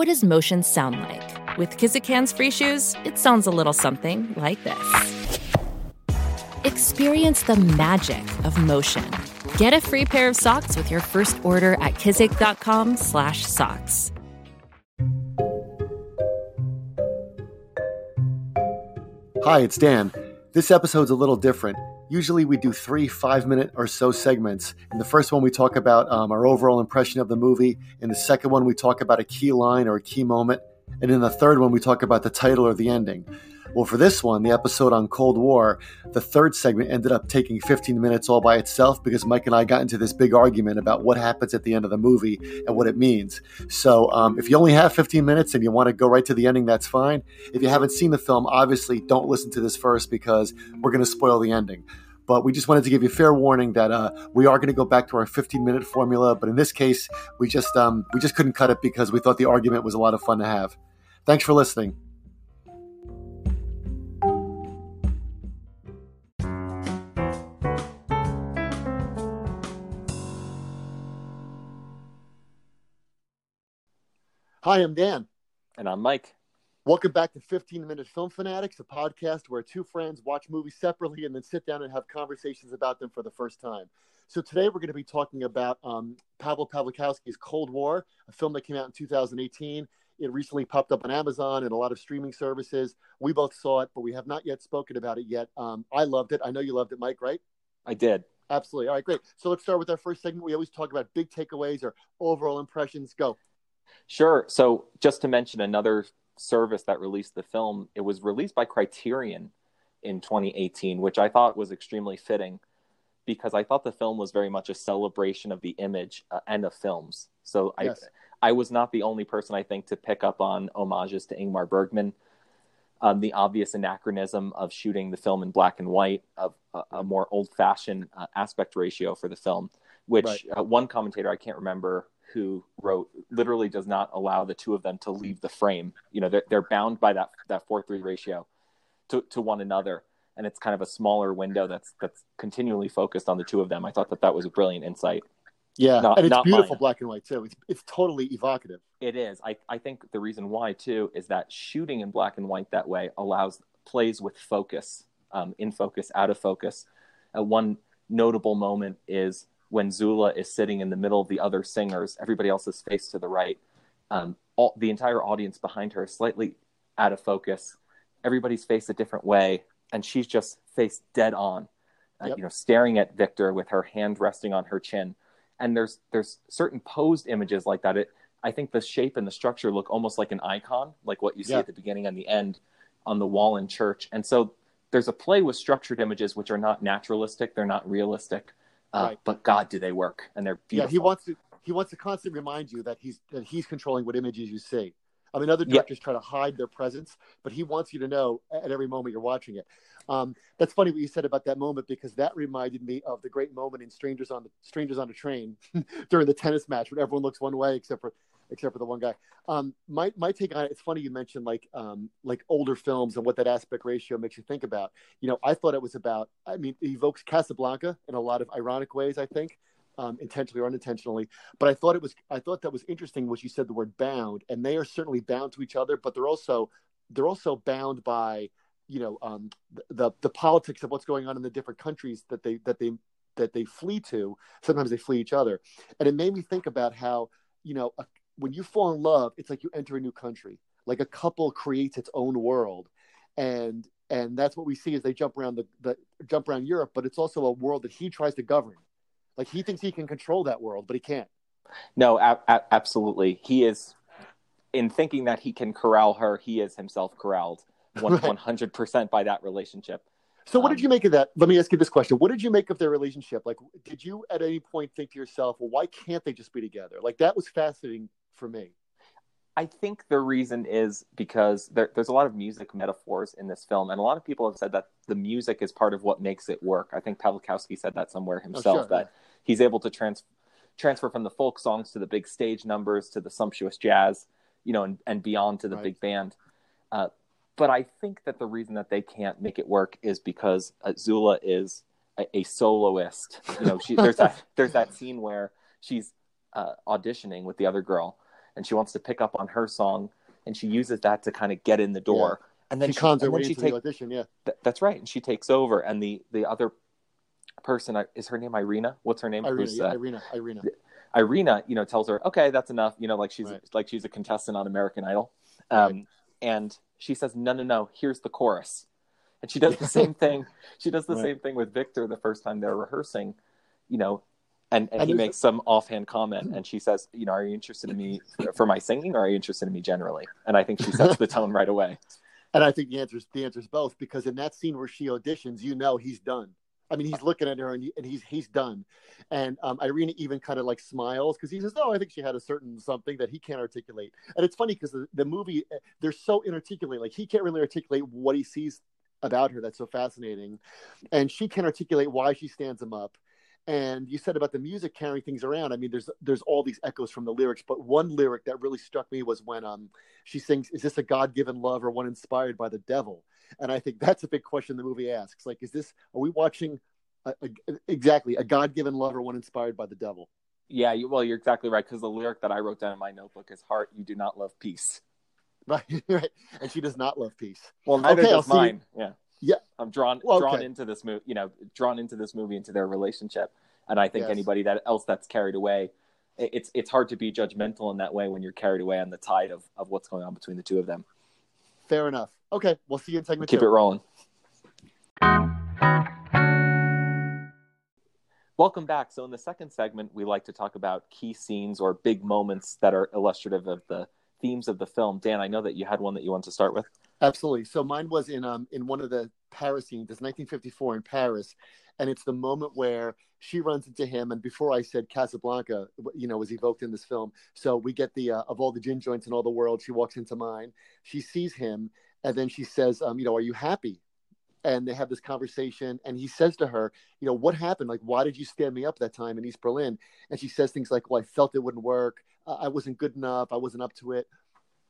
What does motion sound like? With Kizik hands free shoes, it sounds a little something like this. Experience the magic of motion. Get a free pair of socks with your first order at kizik.com/socks. Hi, it's Dan. This episode's a little different. Usually we do three five minute or so segments. In the first one, we talk about um, our overall impression of the movie. In the second one, we talk about a key line or a key moment. And in the third one, we talk about the title or the ending. Well, for this one, the episode on Cold War, the third segment ended up taking 15 minutes all by itself because Mike and I got into this big argument about what happens at the end of the movie and what it means. So, um, if you only have 15 minutes and you want to go right to the ending, that's fine. If you haven't seen the film, obviously don't listen to this first because we're going to spoil the ending but we just wanted to give you fair warning that uh, we are going to go back to our 15 minute formula. But in this case, we just um, we just couldn't cut it because we thought the argument was a lot of fun to have. Thanks for listening. Hi, I'm Dan. And I'm Mike. Welcome back to 15 Minute Film Fanatics, a podcast where two friends watch movies separately and then sit down and have conversations about them for the first time. So today we're going to be talking about um, Paweł Pawlikowski's Cold War, a film that came out in 2018. It recently popped up on Amazon and a lot of streaming services. We both saw it, but we have not yet spoken about it yet. Um, I loved it. I know you loved it, Mike, right? I did. Absolutely. All right, great. So let's start with our first segment. We always talk about big takeaways or overall impressions. Go. Sure. So, just to mention another service that released the film, it was released by Criterion in 2018, which I thought was extremely fitting because I thought the film was very much a celebration of the image uh, and of films. So, yes. I, I was not the only person, I think, to pick up on homages to Ingmar Bergman. Um, the obvious anachronism of shooting the film in black and white, of a, a more old-fashioned uh, aspect ratio for the film, which right. uh, one commentator I can't remember who wrote literally does not allow the two of them to leave the frame. You know, they're, they're bound by that that four three ratio to, to one another, and it's kind of a smaller window that's that's continually focused on the two of them. I thought that that was a brilliant insight. Yeah, not, and it's beautiful mine. black and white too. It's it's totally evocative. It is. I I think the reason why too is that shooting in black and white that way allows plays with focus, um, in focus, out of focus. Uh, one notable moment is when Zula is sitting in the middle of the other singers, everybody else's face to the right. Um, all, the entire audience behind her is slightly out of focus. Everybody's faced a different way, and she's just faced dead on, uh, yep. you know, staring at Victor with her hand resting on her chin. And there's there's certain posed images like that. It, I think the shape and the structure look almost like an icon, like what you see yeah. at the beginning and the end on the wall in church. And so there's a play with structured images which are not naturalistic, they're not realistic uh, right. But God, do they work? And they're beautiful. Yeah, he wants to he wants to constantly remind you that he's that he's controlling what images you see. I mean, other directors yeah. try to hide their presence, but he wants you to know at every moment you're watching it. Um, that's funny what you said about that moment because that reminded me of the great moment in Strangers on the Strangers on a Train during the tennis match when everyone looks one way except for except for the one guy. Um, my my take on it, it's funny you mentioned like um, like older films and what that aspect ratio makes you think about. You know, I thought it was about. I mean, it evokes Casablanca in a lot of ironic ways. I think. Um, intentionally or unintentionally. But I thought it was I thought that was interesting what you said the word bound, and they are certainly bound to each other, but they're also they're also bound by you know um, the the politics of what's going on in the different countries that they that they that they flee to. Sometimes they flee each other, and it made me think about how you know a, when you fall in love, it's like you enter a new country. Like a couple creates its own world, and and that's what we see as they jump around the, the jump around Europe. But it's also a world that he tries to govern. Like he thinks he can control that world, but he can't. No, a- a- absolutely. He is in thinking that he can corral her. He is himself corralled one hundred percent by that relationship. So, what um, did you make of that? Let me ask you this question: What did you make of their relationship? Like, did you at any point think to yourself, "Well, why can't they just be together?" Like that was fascinating for me. I think the reason is because there, there's a lot of music metaphors in this film, and a lot of people have said that the music is part of what makes it work. I think Pawlikowski said that somewhere himself oh, sure, that yeah. he's able to trans- transfer from the folk songs to the big stage numbers to the sumptuous jazz, you know, and, and beyond to the right. big band. Uh, but I think that the reason that they can't make it work is because uh, Zula is a, a, soloist. You know, she, there's that there's that scene where she's uh, auditioning with the other girl and she wants to pick up on her song and she uses that to kind of get in the door. Yeah. And then she, she cons her way into take, the audition. Yeah, th- that's right. And she takes over, and the the other person is her name Irena. What's her name? Irena. Yeah, uh, Irena. Irena. Irena, you know, tells her, "Okay, that's enough." You know, like she's right. like she's a contestant on American Idol, um, right. and she says, "No, no, no. Here's the chorus." And she does the same thing. She does the right. same thing with Victor the first time they're rehearsing. You know, and, and, and he makes some offhand comment and she says you know are you interested in me for my singing or are you interested in me generally? And i think she sets the tone right away. And i think the answer is the answer is both because in that scene where she auditions you know he's done. I mean he's looking at her and, he, and he's he's done. And um, irena even kind of like smiles because he says oh i think she had a certain something that he can't articulate. And it's funny because the, the movie they're so inarticulate like he can't really articulate what he sees about her that's so fascinating. And she can articulate why she stands him up and you said about the music carrying things around. I mean, there's there's all these echoes from the lyrics, but one lyric that really struck me was when um she sings, "Is this a God-given love or one inspired by the devil?" And I think that's a big question the movie asks. Like, is this are we watching a, a, exactly a God-given love or one inspired by the devil? Yeah, you, well, you're exactly right because the lyric that I wrote down in my notebook is "Heart, you do not love peace." Right, right, and she does not love peace. Well, neither okay, does mine. Yeah. Yeah, I'm drawn well, drawn into this movie. You know, drawn into this movie into their relationship, and I think yes. anybody that else that's carried away, it's it's hard to be judgmental in that way when you're carried away on the tide of of what's going on between the two of them. Fair enough. Okay, we'll see you in segment. Keep two. it rolling. Welcome back. So, in the second segment, we like to talk about key scenes or big moments that are illustrative of the themes of the film. Dan, I know that you had one that you want to start with. Absolutely. So mine was in um in one of the Paris scenes. It's 1954 in Paris, and it's the moment where she runs into him. And before I said Casablanca, you know, was evoked in this film. So we get the uh, of all the gin joints in all the world. She walks into mine. She sees him, and then she says, um, you know, are you happy? and they have this conversation and he says to her you know what happened like why did you stand me up that time in east berlin and she says things like well i felt it wouldn't work i wasn't good enough i wasn't up to it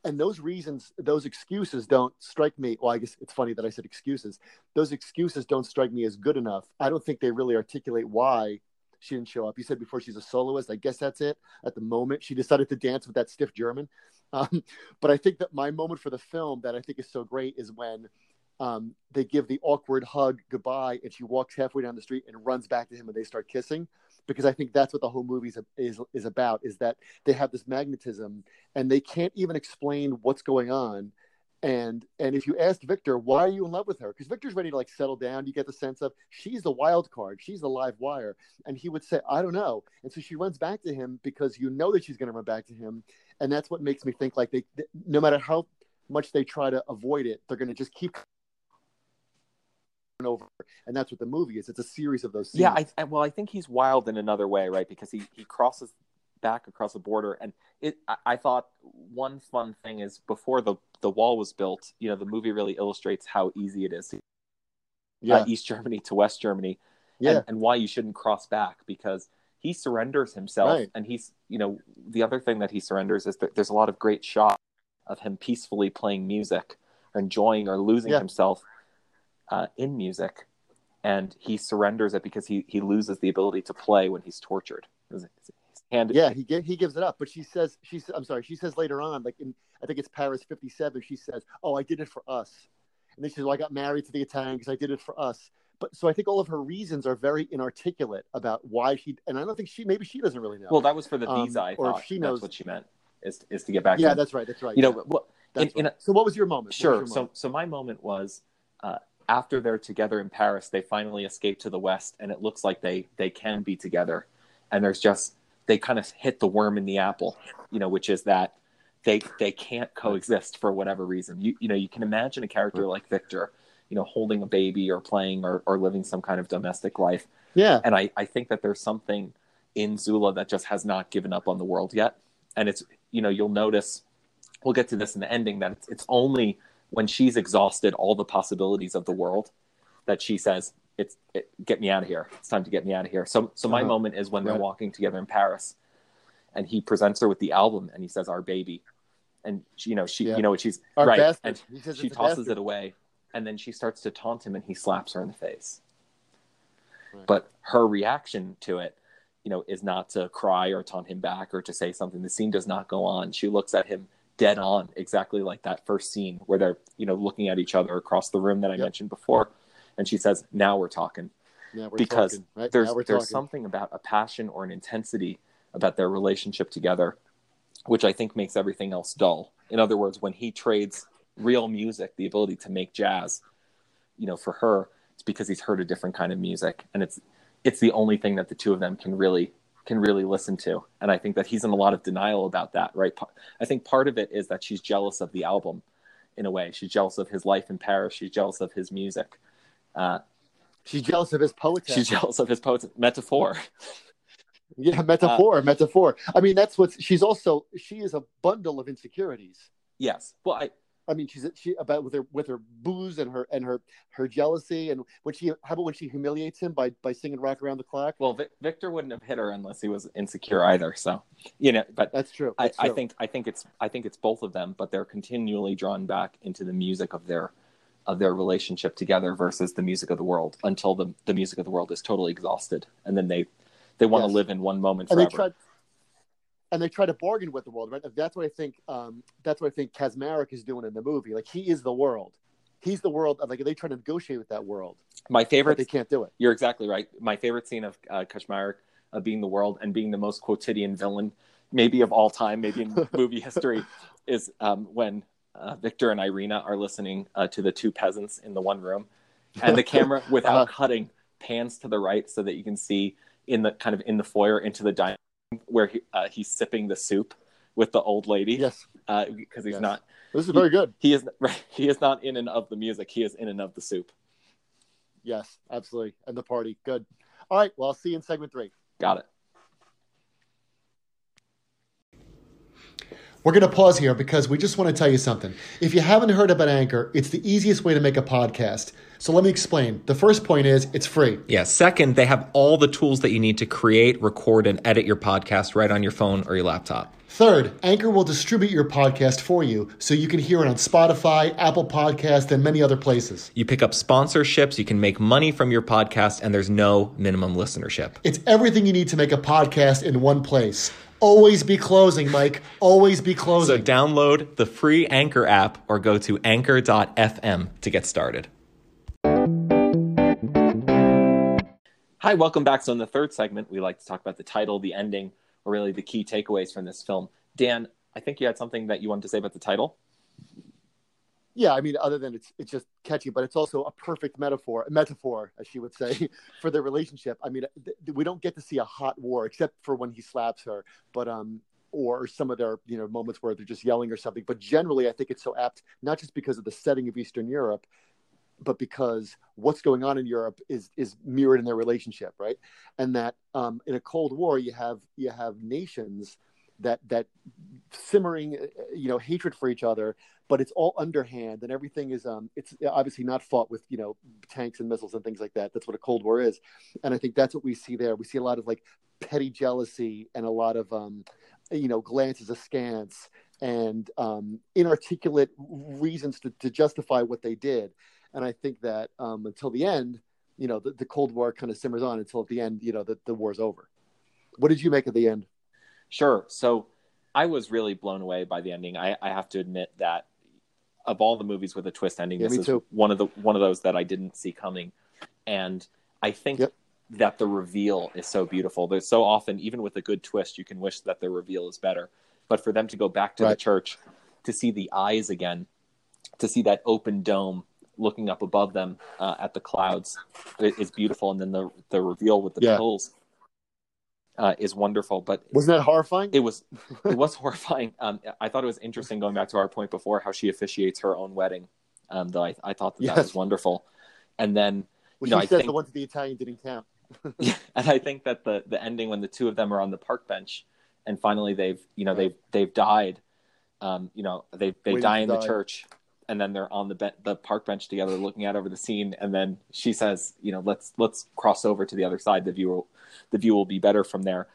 and those reasons those excuses don't strike me well i guess it's funny that i said excuses. Those excuses don't strike me as good enough. I don't think they really articulate why she didn't show up. You said before she's a soloist. I guess that's it. At the moment she decided to dance with that stiff german. Um, but i think that my moment for the film that i think is so great is when um, they give the awkward hug goodbye, and she walks halfway down the street and runs back to him, and they start kissing. Because I think that's what the whole movie is, is is about: is that they have this magnetism, and they can't even explain what's going on. And and if you ask Victor, why are you in love with her? Because Victor's ready to like settle down. You get the sense of she's the wild card, she's the live wire, and he would say, I don't know. And so she runs back to him because you know that she's going to run back to him, and that's what makes me think like they, no matter how much they try to avoid it, they're going to just keep over and that's what the movie is it's a series of those scenes. yeah I, well i think he's wild in another way right because he he crosses back across the border and it I, I, thought one fun thing is before the the wall was built you know the movie really illustrates how easy it is to yeah. Uh, east germany to west germany yeah. and, and why you shouldn't cross back because he surrenders himself right. and he's you know the other thing that he surrenders is that there's a lot of great shots of him peacefully playing music or enjoying or losing yeah. himself uh, in music, and he surrenders it because he he loses the ability to play when he's tortured. His, his hand, yeah, he he gives it up. But she says she I'm sorry. She says later on, like in I think it's Paris '57. She says, "Oh, I did it for us." And then she says, well, "I got married to the Italian because I did it for us." But so I think all of her reasons are very inarticulate about why she. And I don't think she maybe she doesn't really know. Well, that was for the um, visa. I or thought she knows that's what she meant is is to get back. Yeah, to, that's right. That's right. You yeah. know, well, in, right. a, so what was your moment? Sure. Your moment? So so my moment was. Uh, after they're together in Paris, they finally escape to the West, and it looks like they they can be together. And there's just they kind of hit the worm in the apple, you know, which is that they they can't coexist for whatever reason. You you know you can imagine a character like Victor, you know, holding a baby or playing or or living some kind of domestic life. Yeah. And I I think that there's something in Zula that just has not given up on the world yet, and it's you know you'll notice we'll get to this in the ending that it's, it's only when she's exhausted all the possibilities of the world that she says it's it, get me out of here it's time to get me out of here so so my Uh-huh. moment is when they're walking together in paris and he presents her with the album and he says our baby and she, you know she Yeah. you know what she's Our right bastard. and He she tosses bastard. it away and then she starts to taunt him and he slaps her in the face Right. but her reaction to it you know is not to cry or taunt him back or to say something the scene does not go on she looks at him dead on exactly like that first scene where they're you know looking at each other across the room that i Yep. mentioned before and she says now we're talking Yeah, we're because talking, right? there's Now there's talking. something about a passion or an intensity about their relationship together which i think makes everything else dull in other words when he trades real music the ability to make jazz you know for her it's because he's heard a different kind of music and it's it's the only thing that the two of them can really can really listen to and i think that he's in a lot of denial about that right i think part of it is that she's jealous of the album in a way she's jealous of his life in paris she's jealous of his music uh, She's jealous of his poetry. she's jealous of his poetry metaphor Yeah, metaphor, Uh, metaphor. I mean, that's what she's also. She is a bundle of insecurities. yes well i I mean, she's she about with her with her booze and her and her her jealousy and when she how about when she humiliates him by by singing "Rock Around the Clock." well Vic- victor wouldn't have hit her unless he was insecure either so you know but That's true. I, That's I true. think I think it's I think it's both of them, but they're continually drawn back into the music of their of their relationship together versus the music of the world until the the music of the world is totally exhausted, and then they they want to live in one moment and forever. they tried and they try to bargain with the world, right? That's what I think. Um, that's what I think Kaczmarek is doing in the movie. Like he is the world. He's the world. Like they try to negotiate with that world, My favorite, they can't do it. you're exactly right. My favorite scene of uh, Kaczmarek uh, being the world and being the most quotidian villain, maybe of all time, maybe in movie history, is um, when uh, Victor and Irena are listening uh, to the two peasants in the one room, and the camera, without Uh-huh. cutting, pans to the right so that you can see in the kind of in the foyer into the dining where he, uh, he's sipping the soup with the old lady Yes, uh, because he's Yes. not this is very good. he is right, he is not in and of the music he is in and of the soup Yes, absolutely. And the party, good. All right. Well, I'll see you in segment three. got it We're going to pause here because we just want to tell you something. If you haven't heard about Anchor, it's the easiest way to make a podcast. So let me explain. The first point is it's free. Yeah. Second, they have all the tools that you need to create, record, and edit your podcast right on your phone or your laptop. Third, Anchor will distribute your podcast for you so you can hear it on Spotify, Apple Podcast, and many other places. You pick up sponsorships, you can make money from your podcast, and there's no minimum listenership. It's everything you need to make a podcast in one place. Always be closing, Mike. Always be closing. So download the free Anchor app or go to anchor.fm to get started. Hi, welcome back. So, in the third segment, we like to talk about the title, the ending, really the key takeaways from this film. Dan, I think you had something that you wanted to say about the title. Yeah, I mean, other than it's it's just catchy, but it's also a perfect metaphor, metaphor, as she would say, for their relationship. I mean, th- we don't get to see a hot war except for when he slaps her, but um, or some of their you know moments where they're just yelling or something. But generally, I think it's so apt, not just because of the setting of Eastern Europe, but because what's going on in Europe is is mirrored in their relationship, right? And that um, in a Cold War, you have you have nations that that simmering, uh, you know, hatred for each other, but it's all underhand and everything is um it's obviously not fought with you know tanks and missiles and things like that. That's what a Cold War is, and I think that's what we see there. We see a lot of like petty jealousy and a lot of um you know glances askance and um, inarticulate reasons to, to justify what they did. And I think that um, until the end, you know, the, the Cold War kind of simmers on until at the end, you know, the, the war's over. What did you make of the end? Sure. So, I was really blown away by the ending. I, I have to admit that of all the movies with a twist ending, Yeah, this is too. one of the one of those that I didn't see coming. And I think Yep. that the reveal is so beautiful. There's so often, even with a good twist, you can wish that the reveal is better. But for them to go back to the church, to see the eyes again, to see that open dome looking up above them uh, at the clouds is beautiful. And then the the reveal with the Yeah. pills uh, is wonderful. But Wasn't that horrifying? it was it was horrifying. Um, I thought it was interesting going back to our point before how she officiates her own wedding. Um, though I, I thought that, that was wonderful. And then Well, you know, she I says think- the one to the Italian didn't count. and I think that the the ending when the two of them are on the park bench and finally they've you know Right. they've they've died Um, you know, they they Waiting die in the church, and then they're on the be- the park bench together, looking out over the scene. And then she says, you know, let's let's cross over to the other side. The view will, the view will be better from there.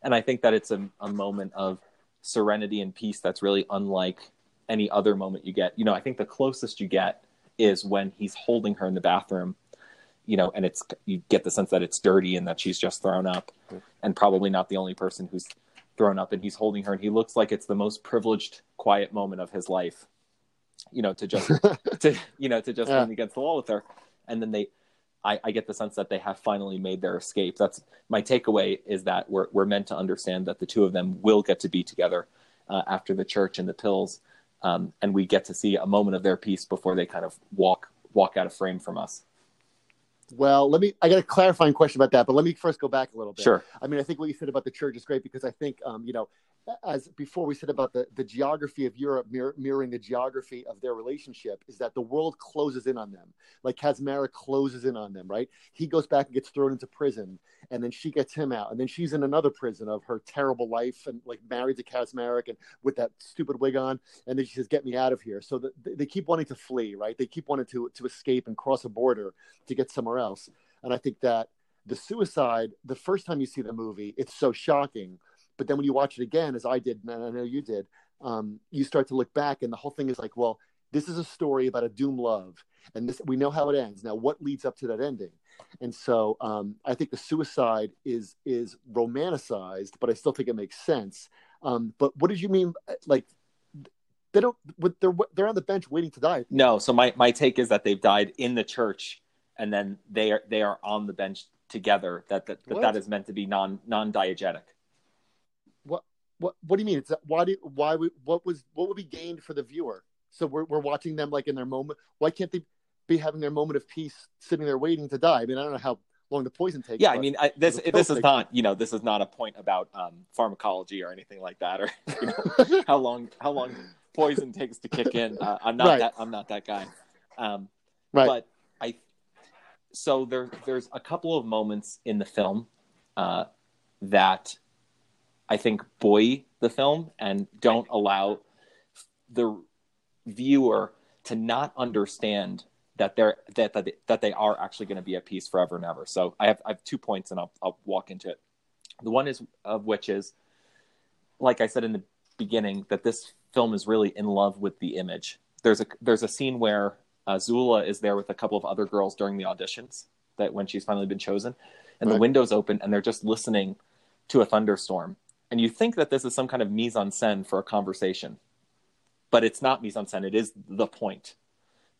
And I think that it's a, a moment of serenity and peace that's really unlike any other moment you get. You know, I think the closest you get is when he's holding her in the bathroom, you know, and it's you get the sense that it's dirty and that she's just thrown up, and probably not the only person who's thrown up. And he's holding her, and he looks like it's the most privileged, quiet moment of his life. You know, to just to you know to just Yeah. lean against the wall with her, and then they. I, I get the sense that they have finally made their escape. That's my takeaway is that we're we're meant to understand that the two of them will get to be together uh, after the church and the pills, um, and we get to see a moment of their peace before they kind of walk walk out of frame from us. Well, let me. I got a clarifying question about that, but let me first go back a little bit. Sure. I mean, I think what you said about the church is great because I think, um, you know, as before we said about the, the geography of Europe mirror, mirroring the geography of their relationship is that the world closes in on them. Like Kazmara closes in on them, right? He goes back and gets thrown into prison, and then she gets him out, and then she's in another prison of her terrible life and like married to Kaczmarek and with that stupid wig on, and then she says, "Get me out of here." So the, they keep wanting to flee, right? They keep wanting to to escape and cross a border to get somewhere else, and I think that the suicide the first time you see the movie it's so shocking but then when you watch it again as i did and i know you did um, you start to look back and the whole thing is like well this is a story about a doom love. And this we know how it ends. Now what leads up to that ending? And so um, i think the suicide is is romanticized but i still think it makes sense. Um, but what did you mean like they don't they're they're on the bench waiting to die. No, so my, my take is that they've died in the church, and then they are they are on the bench together. That that that, that is meant to be non non diegetic. What what do you mean it's why do why would what was what would be gained for the viewer so we're, we're watching them like in their moment why can't they be having their moment of peace sitting there waiting to die i mean i don't know how long the poison takes Yeah, I mean I, this this is not you know this is not a point about um, pharmacology or anything like that, or you know, how long how long poison takes to kick in. Uh, I'm not Right. that I'm not that guy. Um, right but I so there there's a couple of moments in the film uh, that I think buoy the film and don't allow the viewer to not understand that they're that that, that they are actually going to be at peace forever and ever. So I have I have two points and I'll I'll walk into it. The one is of which is like I said in the beginning that this film is really in love with the image. There's a there's a scene where uh, Zula is there with a couple of other girls during the auditions that when she's finally been chosen, and the windows open and they're just listening to a thunderstorm. And you think that this is some kind of mise en scène for a conversation, but it's not mise en scène. It is the point.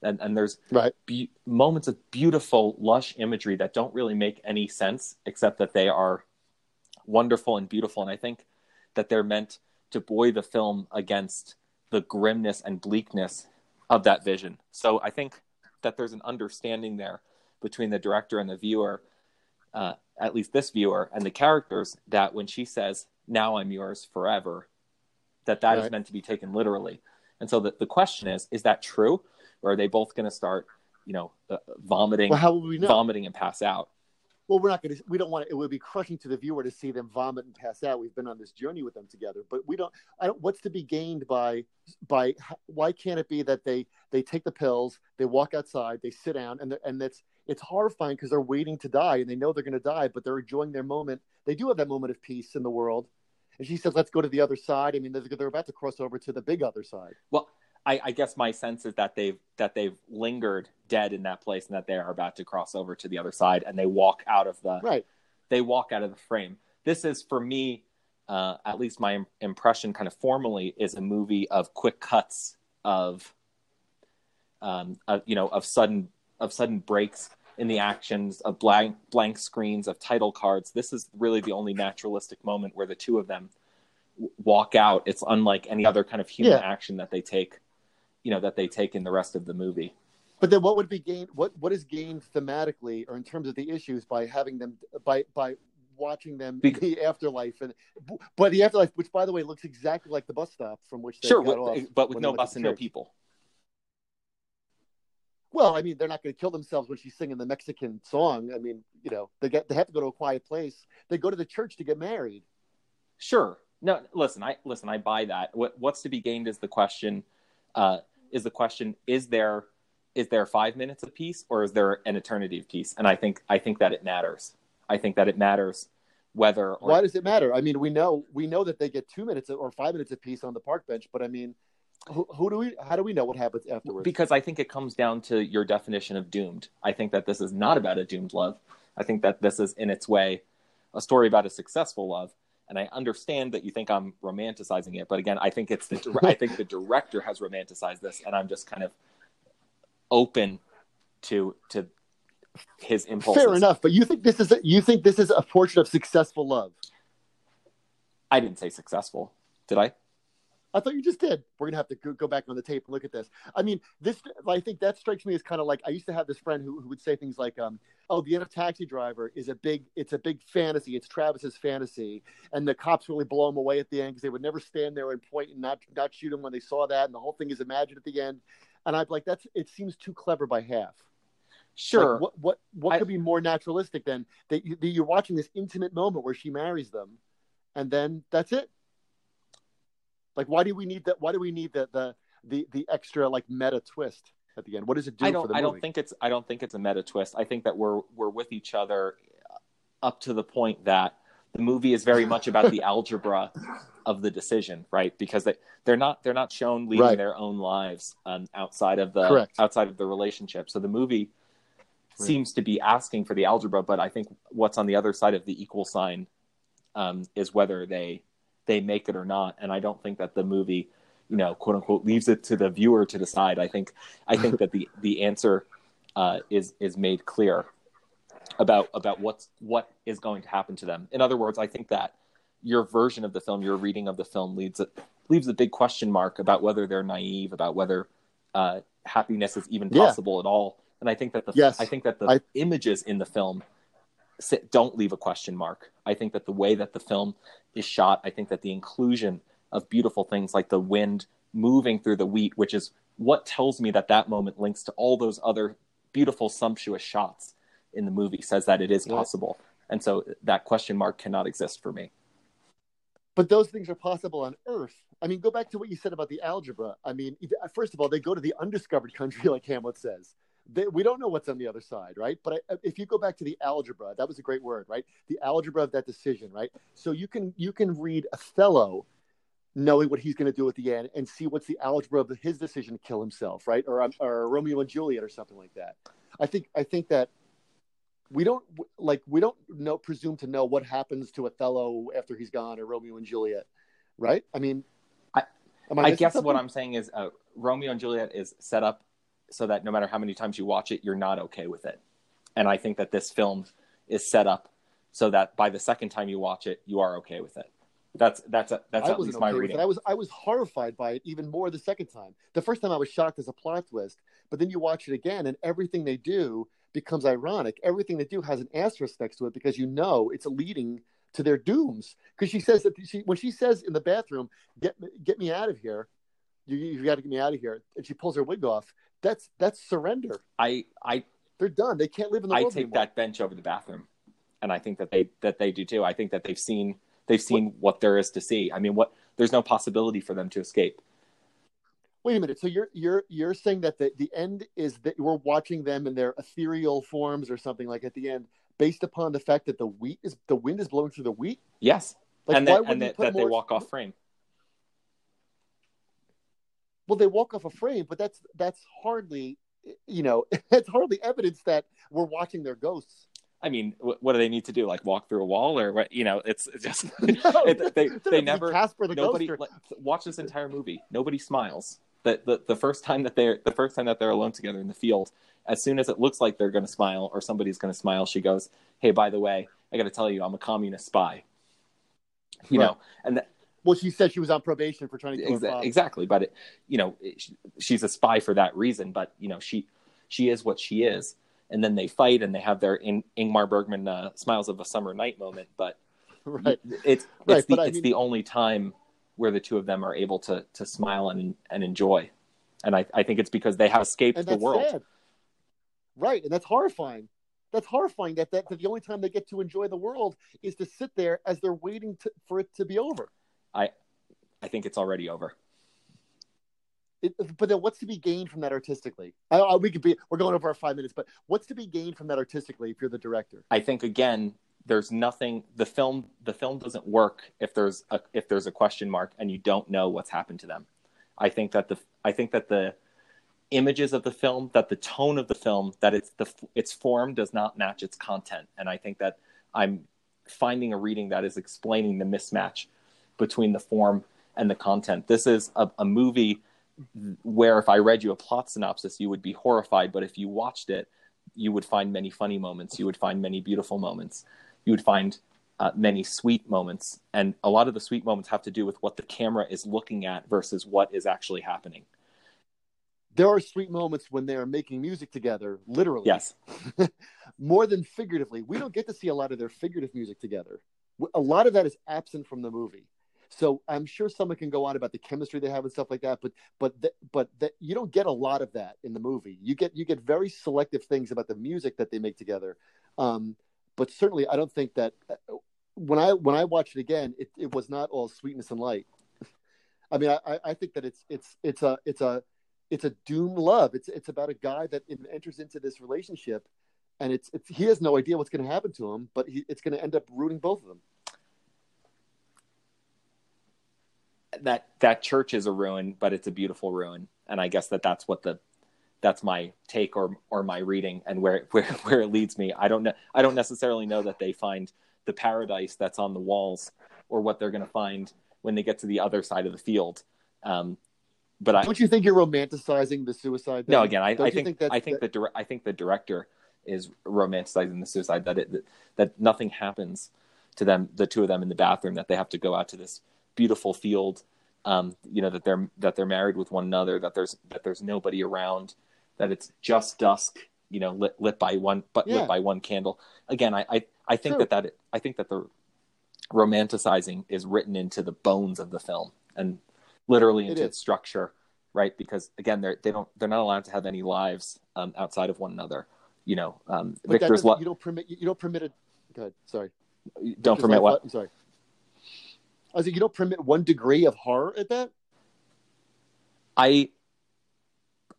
And and there's right be- moments of beautiful, lush imagery that don't really make any sense, except that they are wonderful and beautiful. And I think that they're meant to buoy the film against the grimness and bleakness of that vision. So I think that there's an understanding there between the director and the viewer, uh, at least this viewer and the characters, that when she says, "Now I'm yours forever," that that is Right. meant to be taken literally. And so the, the question is, is that true? Or are they both going to start, you know, uh, vomiting, well how would we know vomiting and pass out? well we're not going to we don't want to, it would be crushing to the viewer to see them vomit and pass out we've been on this journey with them together but we don't i don't what's to be gained by by why can't it be that they they take the pills they walk outside they sit down and and it's it's horrifying because they're waiting to die and they know they're going to die but they're enjoying their moment. They do have that moment of peace in the world. And she says let's go to the other side. I mean they're, about to cross over to the big other side. Well, I, I guess my sense is that they've that they've lingered dead in that place and that they are about to cross over to the other side and they walk out of the right. they walk out of the frame. This is for me, uh, at least my im- impression, kind of formally, is a movie of quick cuts of, um, of, you know, of sudden of sudden breaks in the actions, of blank blank screens, of title cards. This is really the only naturalistic moment where the two of them walk out. It's unlike any other kind of human Yeah. action that they take, you know, that they take in the rest of the movie. But then, what would be gained? What what is gained thematically, or in terms of the issues, by having them by by watching them Bec- the afterlife and but the afterlife, which by the way looks exactly like the bus stop from which they Sure, got with- off but with no bus and no people. Well, I mean, they're not going to kill themselves when she's singing the Mexican song. I mean, you know, they get they have to go to a quiet place. They go to the church to get married. Sure, No, listen, I listen. I buy that. What what's to be gained is the question. Uh, is the question is there is there five minutes of peace or is there an eternity of peace? And I think I think that it matters. I think that it matters whether. Or... Why does it matter? I mean, we know we know that they get two minutes or five minutes of peace on the park bench, but I mean, who, who do we? How do we know what happens afterwards? Because I think it comes down to your definition of doomed. I think that this is not about a doomed love. I think that this is in its way a story about a successful love and I understand that you think I'm romanticizing it, but again, I think it's the I think the director has romanticized this, and I'm just kind of open to to his impulses. Fair enough, but you think this is a, you think this is a portrait of successful love? I didn't say successful, did I? I thought you just did. We're gonna have to go back on the tape and look at this. I mean, this. I think that strikes me as kind of like I used to have this friend who, who would say things like, um, "Oh, the end of Taxi Driver is a big. It's a big fantasy. It's Travis's fantasy, and the cops really blow him away at the end because they would never stand there and point and not not shoot him when they saw that, and the whole thing is imagined at the end." And I'd like, "That's. It seems too clever by half." Sure. Like, what what what I, could be more naturalistic than that? You, you're watching this intimate moment where she marries them, and then that's it like, why do we need that? Why do we need the the the, the extra like meta twist at the end? What does it do I don't, for the movie? I don't think it's I don't think it's a meta twist. I think that we're we're with each other up to the point that the movie is very much about the algebra of the decision, right? Because they they're not they're not shown leading right. their own lives um, outside of the Correct. outside of the relationship. So the movie right. seems to be asking for the algebra, but I think what's on the other side of the equal sign um, is whether they they make it or not. And I don't think that the movie, you know, quote unquote, leaves it to the viewer to decide. I think I think that the the answer uh, is is made clear about about what's what is going to happen to them. In other words, I think that your version of the film, your reading of the film, leads leaves a big question mark about whether they're naive, about whether uh, happiness is even possible yeah. at all. And I think that the yes. I think that the I... images in the film don't leave a question mark. I think that the way that the film is shot, I think that the inclusion of beautiful things like the wind moving through the wheat, which is what tells me that that moment links to all those other beautiful, sumptuous shots in the movie, says that it is possible. And so that question mark cannot exist for me. But those things are possible on Earth. I mean, go back to what you said about the algebra. I mean, first of all, they go to the undiscovered country, like Hamlet says they, we don't know what's on the other side, right? But I, if you go back to the algebra, that was a great word, right? The algebra of that decision, right? So you can you can read Othello, knowing what he's going to do at the end, and see what's the algebra of his decision to kill himself, right? Or um, or Romeo and Juliet or something like that. I think I think that we don't like we don't know presume to know what happens to Othello after he's gone or Romeo and Juliet, right? I mean, I, I, I guess something? what I'm saying is uh, Romeo and Juliet is set up so that no matter how many times you watch it, you're not okay with it. And I think that this film is set up so that by the second time you watch it, you are okay with it. That's that's a, that's I at least my okay reading. I was I was horrified by it even more the second time. The first time I was shocked as a plot twist, but then you watch it again, and everything they do becomes ironic. Everything they do has an asterisk next to it because you know it's leading to their dooms. Because she says that she when she says in the bathroom, "Get get me out of here," you, you got to get me out of here, and she pulls her wig off that's that's surrender. I I they're done. They can't live in the I world take anymore. that bench over the bathroom, and I think that they that they do too. I think that they've seen they've seen what, what there is to see. I mean, what there's no possibility for them to escape. Wait a minute. So you're you're you're saying that the the end is that we're watching them in their ethereal forms or something like at the end, based upon the fact that the wheat is the wind is blowing through the wheat. Yes, like, and, that, and that, that they walk off frame well they walk off a frame but that's that's hardly you know it's hardly evidence that we're watching their ghosts I mean, what do they need to do? Like walk through a wall, or what? You know, it's just no, it, they they never. Casper the nobody like, watch this entire movie. Nobody smiles. That the, the first time that they're the first time that they're alone together in the field, as soon as it looks like they're going to smile or somebody's going to smile, she goes, "Hey, by the way, I got to tell you, I'm a communist spy." You right. know, and that, well, she said she was on probation for trying to kill Exa- exactly, but it, you know, it, she's a spy for that reason. But you know, she she is what she is, and then they fight and they have their in, Ingmar Bergman uh, "Smiles of a Summer Night" moment. But right, it's right, it's the it's mean, the only time where the two of them are able to to smile and and enjoy, and I I think it's because they have escaped the world. Sad. Right, and that's horrifying that's horrifying that, that, that the only time they get to enjoy the world is to sit there as they're waiting to, for it to be over I I think it's already over. It, but then, what's to be gained from that artistically? I, I, we could be we're going over our five minutes, but what's to be gained from that artistically if you're the director? I think again, there's nothing. The film the film doesn't work if there's a if there's a question mark and you don't know what's happened to them. I think that the I think that the images of the film, that the tone of the film, that it's the its form does not match its content, and I think that I'm finding a reading that is explaining the mismatch between the form and the content. This is a, a movie where if I read you a plot synopsis, you would be horrified, but if you watched it, you would find many funny moments. You would find many beautiful moments. You would find uh, many sweet moments. And a lot of the sweet moments have to do with what the camera is looking at versus what is actually happening. There are sweet moments when they are making music together, literally. Yes. More than figuratively. We don't get to see a lot of their figurative music together. A lot of that is absent from the movie. So I'm sure someone can go on about the chemistry they have and stuff like that, but but but the, you don't get a lot of that in the movie. You get you get very selective things about the music that they make together. Um, but certainly, I don't think that uh, when I when I watched it again, it, it was not all sweetness and light. I mean, I, I think that it's it's it's a it's a it's a doomed love. It's it's about a guy that enters into this relationship, and it's, it's he has no idea what's going to happen to him, but he, it's going to end up ruining both of them. That that church is a ruin, but it's a beautiful ruin, and I guess that that's what the that's my take or or my reading and where where where it leads me. I don't know. I don't necessarily know that they find the paradise that's on the walls or what they're going to find when they get to the other side of the field. Um, but don't I, you think you're romanticizing the suicide? Thing? No, again, I, I think, think I think that... the I think the director is romanticizing the suicide that it that, that nothing happens to them, the two of them in the bathroom, that they have to go out to this beautiful field um, you know that they're that they're married with one another that there's that there's nobody around that it's just dusk you know lit lit by one but yeah. lit by one candle. Again i i, I think that that i think that the romanticizing is written into the bones of the film and literally into it its structure right? Because again they're they don't they're not allowed to have any lives um, outside of one another you know um, victor's lo- you don't permit you don't permit it go ahead sorry. Don't permit what? I'm sorry I was like, you don't permit one degree of horror at that. I,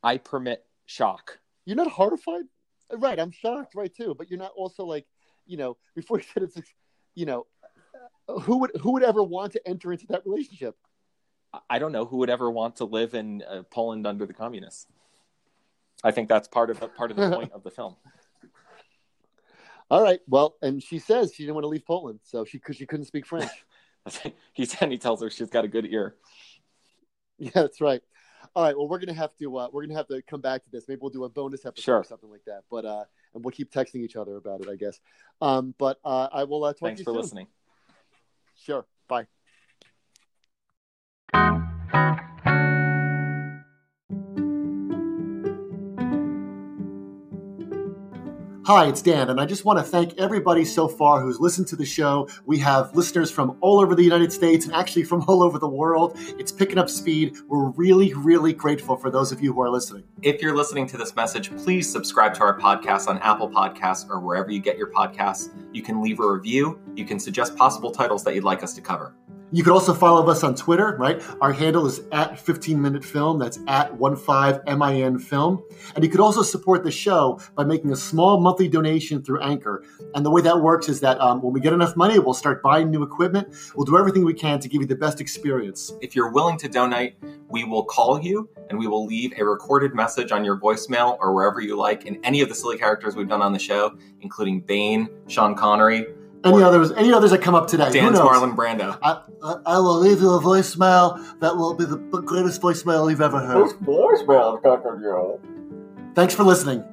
I permit shock. You're not horrified, right? I'm shocked, right too. But you're not also like, you know, before you said it's, you know, who would who would ever want to enter into that relationship? I don't know who would ever want to live in uh, Poland under the communists. I think that's part of the, part of the point of the film. All right. Well, and she says she didn't want to leave Poland, so she because she couldn't speak French. he said he tells her she's got a good ear. Yeah, that's right. All right. Well, we're gonna have to uh, we're gonna have to come back to this. Maybe we'll do a bonus episode sure. or something like that. But uh, and we'll keep texting each other about it, I guess. Um, but uh, I will uh, talk Thanks to you for soon. listening. Sure. Bye. Hi, it's Dan, and I just want to thank everybody so far who's listened to the show. We have listeners from all over the United States and actually from all over the world. It's picking up speed. We're really, really grateful for those of you who are listening. If you're listening to this message, please subscribe to our podcast on Apple Podcasts or wherever you get your podcasts. You can leave a review, you can suggest possible titles that you'd like us to cover. You can also follow us on Twitter, right? Our handle is at 15 Minute Film. That's at 15MIN Film. And you could also support the show by making a small monthly donation through Anchor. And the way that works is that um, when we get enough money, we'll start buying new equipment. We'll do everything we can to give you the best experience. If you're willing to donate, we will call you and we will leave a recorded message on your voicemail or wherever you like in any of the silly characters we've done on the show, including Bane, Sean Connery, any others? Any others that come up today? Dan's Marlon Brando. I, I, I, will leave you a voicemail that will be the greatest voicemail you've ever heard. voicemail, Dr. Joe. Thanks for listening.